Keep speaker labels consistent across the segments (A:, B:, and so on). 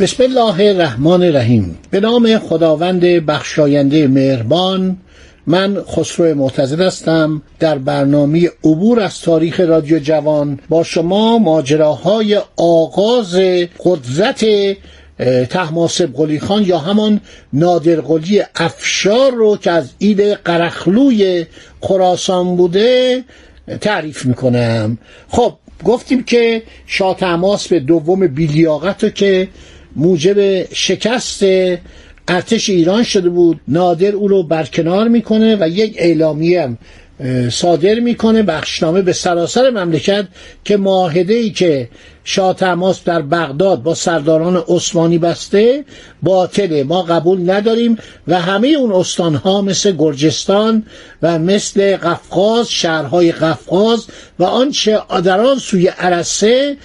A: بسم الله الرحمن الرحیم. به نام خداوند بخشاینده مهربان من خسرو معتزد هستم. در برنامه عبور از تاریخ رادیو جوان با شما ماجراهای آغاز قدرت تحماسب قلی خان یا همان نادر قلی افشار رو که از اید قرخلوی خراسان بوده تعریف می‌کنم. خب گفتیم که شاه تماس به دوم بیلیاقت رو که موجب شکست ارتش ایران شده بود. نادر او رو برکنار می‌کنه و یک اعلامیه هم صادر می‌کنه بخشنامه به سراسر مملکت که معاهده ای که شاه تماس در بغداد با سرداران عثمانی بسته باطله ما قبول نداریم و همه اون استانها مثل گرجستان و مثل قفقاز شهرهای قفقاز و آنچه در آن سوی عرصه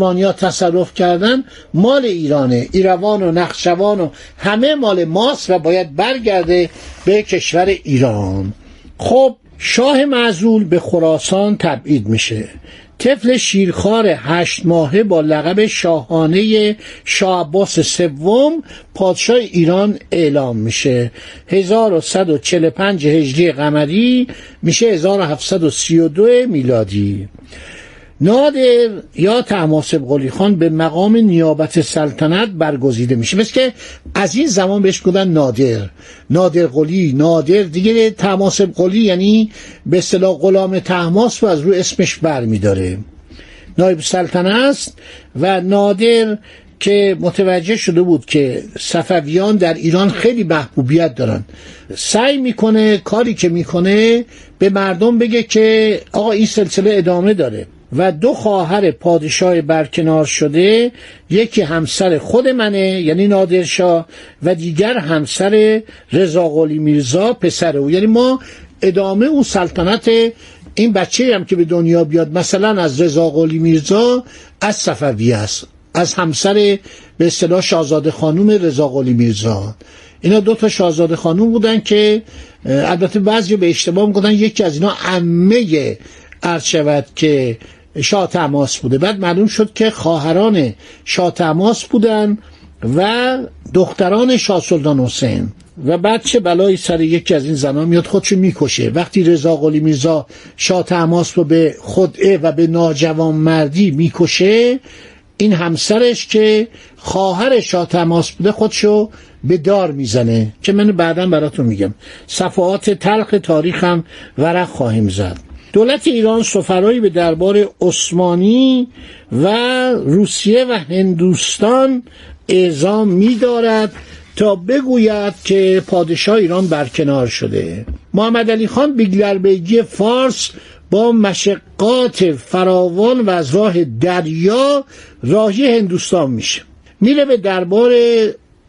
A: ها تصرف کردن مال ایرانه. ایروان و نقشوان و همه مال ماست و باید برگرده به کشور ایران. خب شاه معزول به خراسان تبعید میشه. طفل شیرخوار هشت ماهه با لقب شاهانه شاه عباس سوم پادشاه ایران اعلام میشه. 1145 هجری قمری میشه 1732 میلادی. نادر یا تماسب قلی خان به مقام نیابت سلطنت برگزیده میشه. مثل که از این زمان بهش گفتن نادر. نادر قلی نادر دیگه تماسب قلی یعنی به اصطلاح غلام تحماس رو از روی اسمش بر میداره نایب سلطنه است و نادر که متوجه شده بود که صفویان در ایران خیلی محبوبیت دارن. سعی می‌کنه کاری که می‌کنه به مردم بگه که آقا این سلسله ادامه داره. و دو خواهر پادشاه برکنار شده یکی همسر خود منه یعنی نادرشاه و دیگر همسر رضاقلی میرزا پسر او. یعنی ما ادامه اون سلطنت این بچه هم که به دنیا بیاد مثلا از رضاقلی میرزا از صفوی است از همسر به اصطلاح شاهزاده خانوم رضاقلی میرزا. اینا دو تا شاهزاده خانوم بودن که البته بعضی به اشتباه می‌گفتن یکی از اینا عمه عرض شود که شاه تماس بوده. بعد معلوم شد که خواهران شاه تماس بودن و دختران شاه سلطان حسین. و بعد چه بلایی سر یکی از این زنان میاد خودشو می‌کشه. وقتی رضا قلی میرزا شاه تماس رو به خدعه و به ناجوان مردی می‌کشه این همسرش که خواهر شاه تماس بوده خودشو به دار می‌زنه. که من بعدا براتون میگم. صفحات تلخ تاریخم ورق خواهیم زد. دولت ایران سفرایی به دربار عثمانی و روسیه و هندوستان اعزام می دارد تا بگوید که پادشاه ایران برکنار شده. محمد علی خان بیگلربیگی فارس با مشقات فراوان و از راه دریا راهی هندوستان میشه. میره به دربار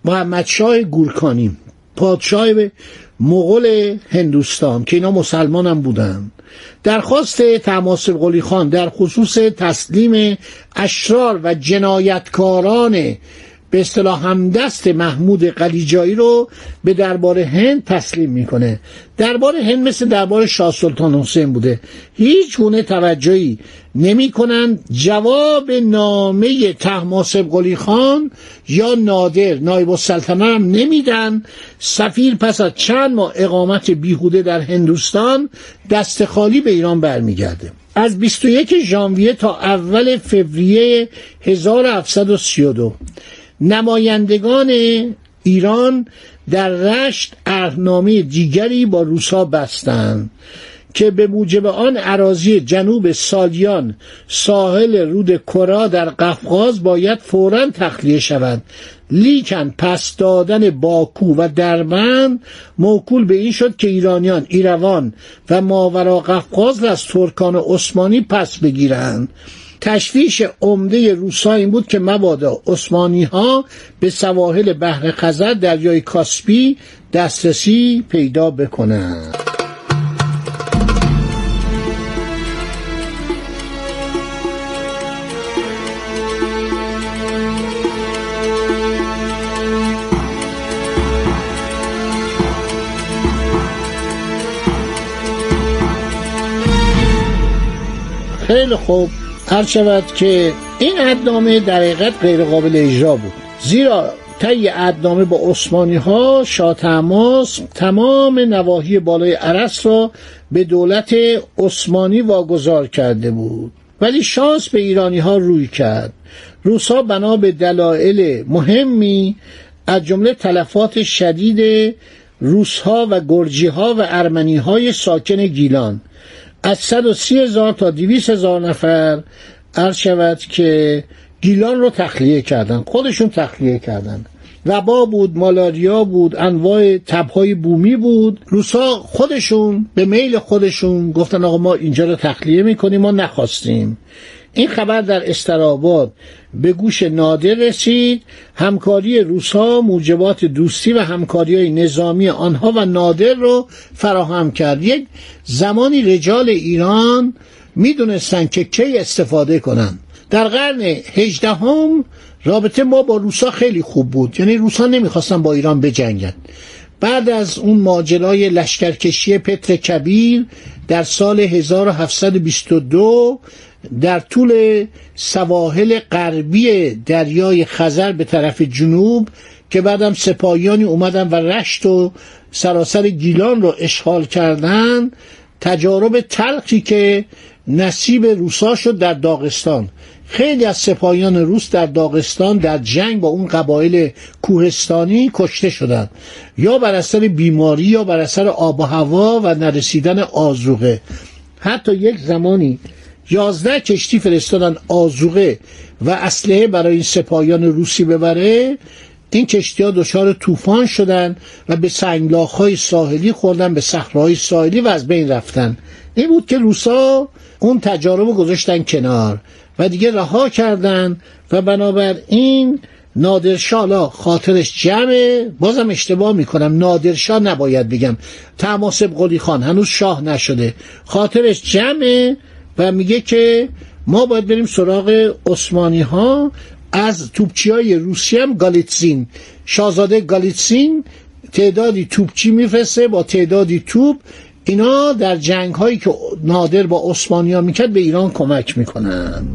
A: محمد شاه گورکانی پادشاه مغول هندوستان که اینا مسلمان هم بودن. درخواست تماس قلی خان در خصوص تسلیم اشرار و جنایتکاران به اصطلاح همدست محمود قلیجایی رو به دربار هند تسلیم می‌کنه. دربار هند مثل دربار شاه سلطان حسین بوده. هیچ گونه توجهی نمی‌کنن جواب نامه تحماسب قلی خان یا نادر نایب السلطنه هم نمیدن. سفیر پس از چند ماه اقامت بیهوده در هندوستان دست خالی به ایران برمیگرده. از 21 ژانویه تا اول فوریه 1732 نمایندگان ایران در رشت اهنامه دیگری با روسا بستند که به موجب آن عراضی جنوب سالیان ساحل رود کرا در قفقاز باید فورا تخلیه شود. لیکن پس دادن باکو و دربند موکول به این شد که ایرانیان ایروان و ماورا قفقاز را از ترکان عثمانی پس بگیرند. تشویش عمده روسا این بود که مبادا عثمانی ها به سواحل بحر خزر دریای کاسپی دسترسی پیدا بکنند. خیلی خوب. هر شود که این عدنامه در حقیقت غیر قابل اجرا بود. زیرا طی عدنامه با عثمانی ها شاه تمام نواحی بالای عرس را به دولت عثمانی واگذار کرده بود. ولی شانس به ایرانی ها روی کرد. روسا بنا به دلایل مهمی از جمله تلفات شدید روسها و گرجی ها و ارمنی های ساکن گیلان از 130 هزار تا 200 هزار نفر عرض شود که گیلان رو تخلیه کردن خودشون تخلیه کردن. وبا بود مالاریا بود انواع تبهای بومی بود. روسا خودشون به میل خودشون گفتن آقا ما اینجا رو تخلیه می‌کنیم ما نخواستیم. این خبر در استراباد. به گوش نادر رسید همکاری روسا موجبات دوستی و همکاری های نظامی آنها و نادر رو فراهم کرد. یک زمانی رجال ایران می‌دونستن که کی استفاده کنن. در قرن هجدهم رابطه ما با روسا خیلی خوب بود. یعنی روسا نمی‌خواستن با ایران بجنگن. بعد از اون ماجرای لشکرکشی پتر کبیر در سال 1722 در طول سواحل غربی دریای خزر به طرف جنوب که بعدم سپاهیانی اومدن و رشت و سراسر گیلان رو اشغال کردن تجارب تلخی که نصیب روسا شد در داغستان. خیلی از سپاهیان روس در داغستان در جنگ با اون قبایل کوهستانی کشته شدند یا بر اثر بیماری یا بر اثر آب و هوا و نرسیدن آزوغه حتی یک زمانی یازده کشتی فرستادن آزوغه و اسلحه برای این سپاهیان روسی ببره. این کشتی ها دچار طوفان شدن و به سنگلاخ های ساحلی خوردن به صخره ساحلی و از بین رفتن. این بود که روسا اون تجارب رو گذاشتن کنار و دیگه رها کردن و بنابراین نادرشاه خاطرش جمعه بازم اشتباه می‌کنم نادرشاه نباید بگم. تماسب قلی خان هنوز شاه نشده. خاطرش جمعه و میگه که ما باید بریم سراغ عثمانی ها از توپچی های روسی هم گالیتسین. شاهزاده گالیتسین تعدادی توپچی میفرسته با تعدادی توپ. اینا در جنگ هایی که نادر با عثمانی ها می‌کرد به ایران کمک می‌کنن.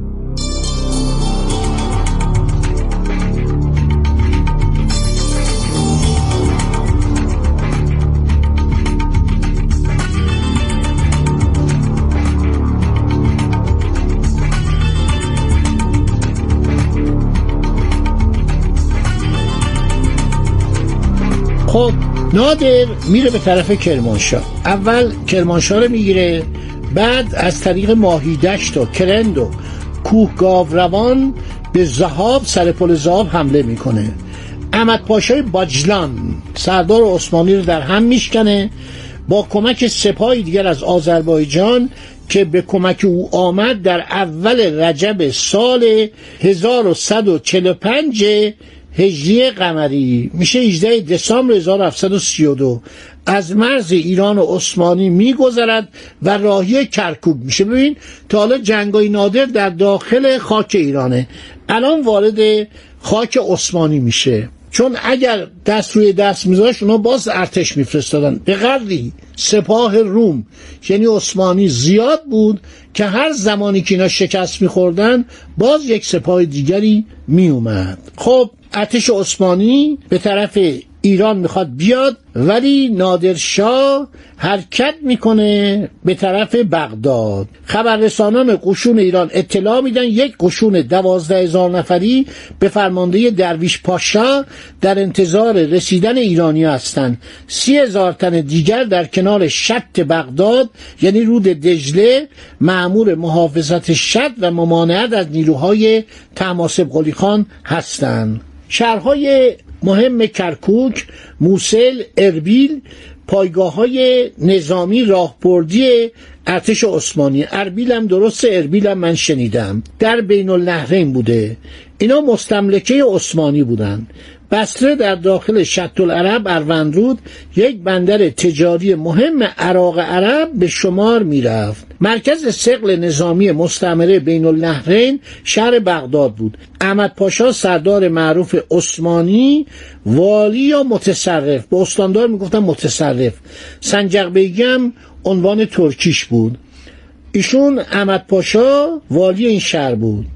A: نادر میره به طرف کرمانشاه. اول کرمانشاه رو می‌گیره بعد از طریق ماهیدشت و کرند و کوه گاوروان به زهاب سر پل زهاب حمله می‌کنه. احمد پاشای باجلان سردار عثمانی رو در هم میشکنه با کمک سپاهی دیگر از آذربایجان که به کمک او آمد در اول رجب سال 1145 هجری قمری میشه 18 دسامبر 1732 از مرز ایران و عثمانی میگذرد و راهی کرکوب میشه. ببین تا حالا جنگای نادر در داخل خاک ایرانه. الان وارد خاک عثمانی میشه. چون اگر دست روی دست میذاشت اونا باز ارتش میفرستادن. به قدری سپاه روم یعنی عثمانی زیاد بود که هر زمانی که اینا شکست میخوردن باز یک سپاه دیگری میومد خب ارتش عثمانی به طرف ایران می‌خواد بیاد ولی نادرشاه حرکت می‌کنه به طرف بغداد. خبررسانان قشون ایران اطلاع میدن یک قشون دوازده هزار نفری به فرمانده درویش پاشا در انتظار رسیدن ایرانی هستند سی هزار تن دیگر در کنار شط بغداد یعنی رود دجله معمور محافظت شط و ممانعت از نیروهای تماسب قلی خان هستند شهرهای مهم کرکوک موسل اربیل پایگاه های نظامی راهبردی ارتش عثمانی. اربیل هم درست اربیل هم من شنیدم. در بین النهرین بوده. اینا مستملکه عثمانی بودن. بسره در داخل شط العرب اروندرود یک بندر تجاری مهم عراق عرب به شمار می‌رفت. مرکز سقل نظامی مستمره بین النهرین شهر بغداد بود. احمد پاشا سردار معروف عثمانی والی یا متصرف؟ به استاندار می‌گفتن متصرف. سنجق بیگم عنوان ترکیش بود. ایشون احمد پاشا والی این شهر بود.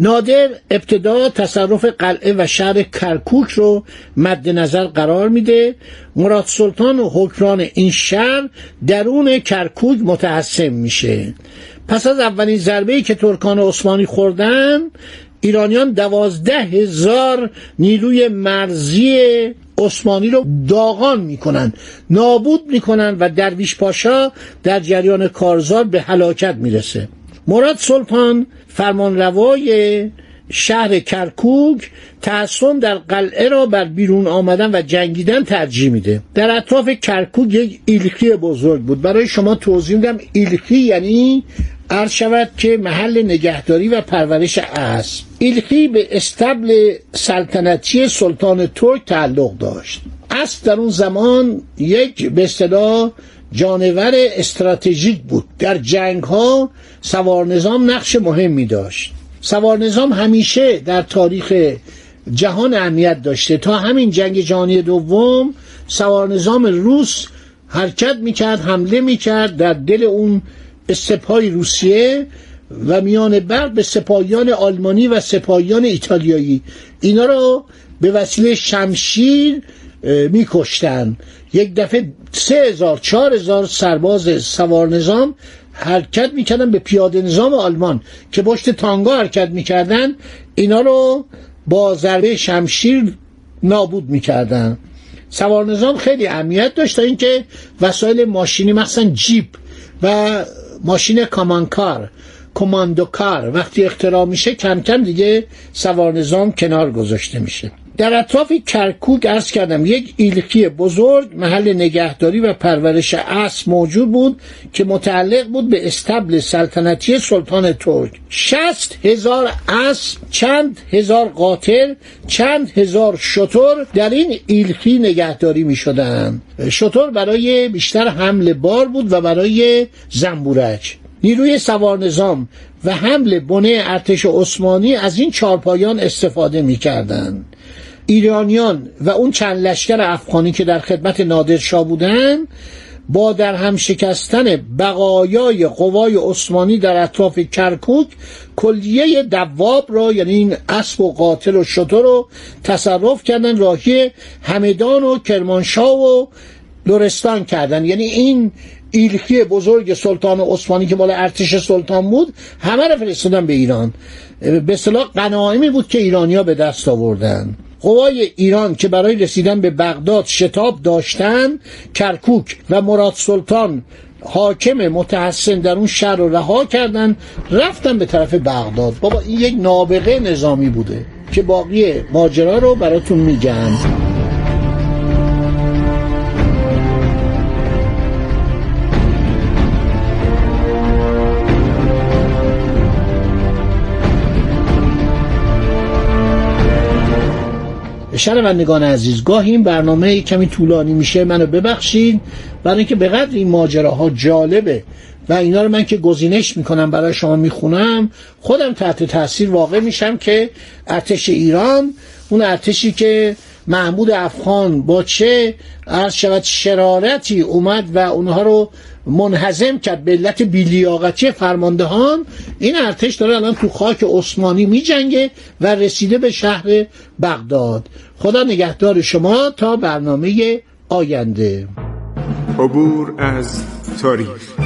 A: نادر ابتدا تصرف قلعه و شهر کرکوک رو مد نظر قرار میده. مراد سلطان و حکران این شهر درون کرکوک متحسم میشه. پس از اولین ضربه که ترکان عثمانی خوردن ایرانیان دوازده هزار نیروی مرزی عثمانی رو داغان می‌کنن نابود می‌کنن و درویش پاشا در جریان کارزار به هلاکت می‌رسه. مراد سلطان فرمانروای شهر کرکوک تحصن در قلعه را بر بیرون آمدن و جنگیدن ترجیح میده. در اطراف کرکوک یک ایلخی بزرگ بود. برای شما توضیح میدم. ایلخی یعنی عرض شود که محل نگهداری و پرورش اسب ایلخی به استبل سلطنتی سلطان ترک تعلق داشت. اسب در اون زمان یک به جانور استراتژیک بود. در جنگ ها سوار نظام نقش مهمی داشت. سوار نظام همیشه در تاریخ جهان اهمیت داشته. تا همین جنگ جهانی دوم سوار نظام روس حرکت می‌کرد حمله می‌کرد در دل اون سپاه روسیه و میان برق به سپاهیان آلمانی و سپاهیان ایتالیایی. اینا رو به وسیله شمشیر میکشتن. یک دفعه سه هزار چهار هزار سرباز سوار نظام حرکت می‌کردن به پیاده نظام آلمان که پشت تانگا حرکت می‌کردن. اینا رو با ضربه شمشیر نابود می‌کردن. سوار نظام خیلی اهمیت داشت تا اینکه وسایل ماشینی مثلا جیپ و ماشین کامانکار کماندوکار وقتی اختراع میشه کم کم دیگه سوار نظام کنار گذاشته میشه. در اطراف کرکوک ارز کردم یک ایلخی بزرگ محل نگهداری و پرورش اسب موجود بود که متعلق بود به استبل سلطنتی سلطان ترک. شست هزار اسب چند هزار قاتل چند هزار شطور در این ایلخی نگهداری می شدن شطور برای بیشتر حمل بار بود و برای زنبورج نیروی سوار نظام و حمل بنه ارتش عثمانی از این چارپایان استفاده می کردن. ایرانیان و اون چند لشکر افغانی که در خدمت نادرشاه بودن با در هم شکستن بقایای قوای عثمانی در اطراف کرکوک کلیه دواب را یعنی این اسب و قاتل و شطور رو تصرف کردن راهی همدان و کرمانشاه و لرستان کردن. یعنی این ایلخی بزرگ سلطان عثمانی که مال ارتش سلطان بود همه رو فرستادن به ایران. به اصطلاح غنایمی بود که ایرانیا به دست آوردن. قوای ایران که برای رسیدن به بغداد شتاب داشتن کرکوک و مراد سلطان حاکم متحسن در اون شهر رو رها کردن رفتن به طرف بغداد. بابا این یک نابغه نظامی بوده که باقی ماجرا رو براتون میگم. شنوندگان عزیز گاهی این برنامه کمی طولانی میشه منو ببخشید برای اینکه به قدر این ماجراها جالبه و اینا رو من که گزینش می‌کنم برای شما می‌خونم خودم تحت تاثیر واقع میشم که ارتش ایران اون ارتشی که محمود افغان با چه عرض شود شرارتی اومد و اونها رو منحزم کرد به علت بیلیاقتی فرماندهان؟ این ارتش داره الان تو خاک عثمانی میجنگه و رسیده به شهر بغداد. خدا نگهدار شما تا برنامه آینده.
B: عبور از تاریخ.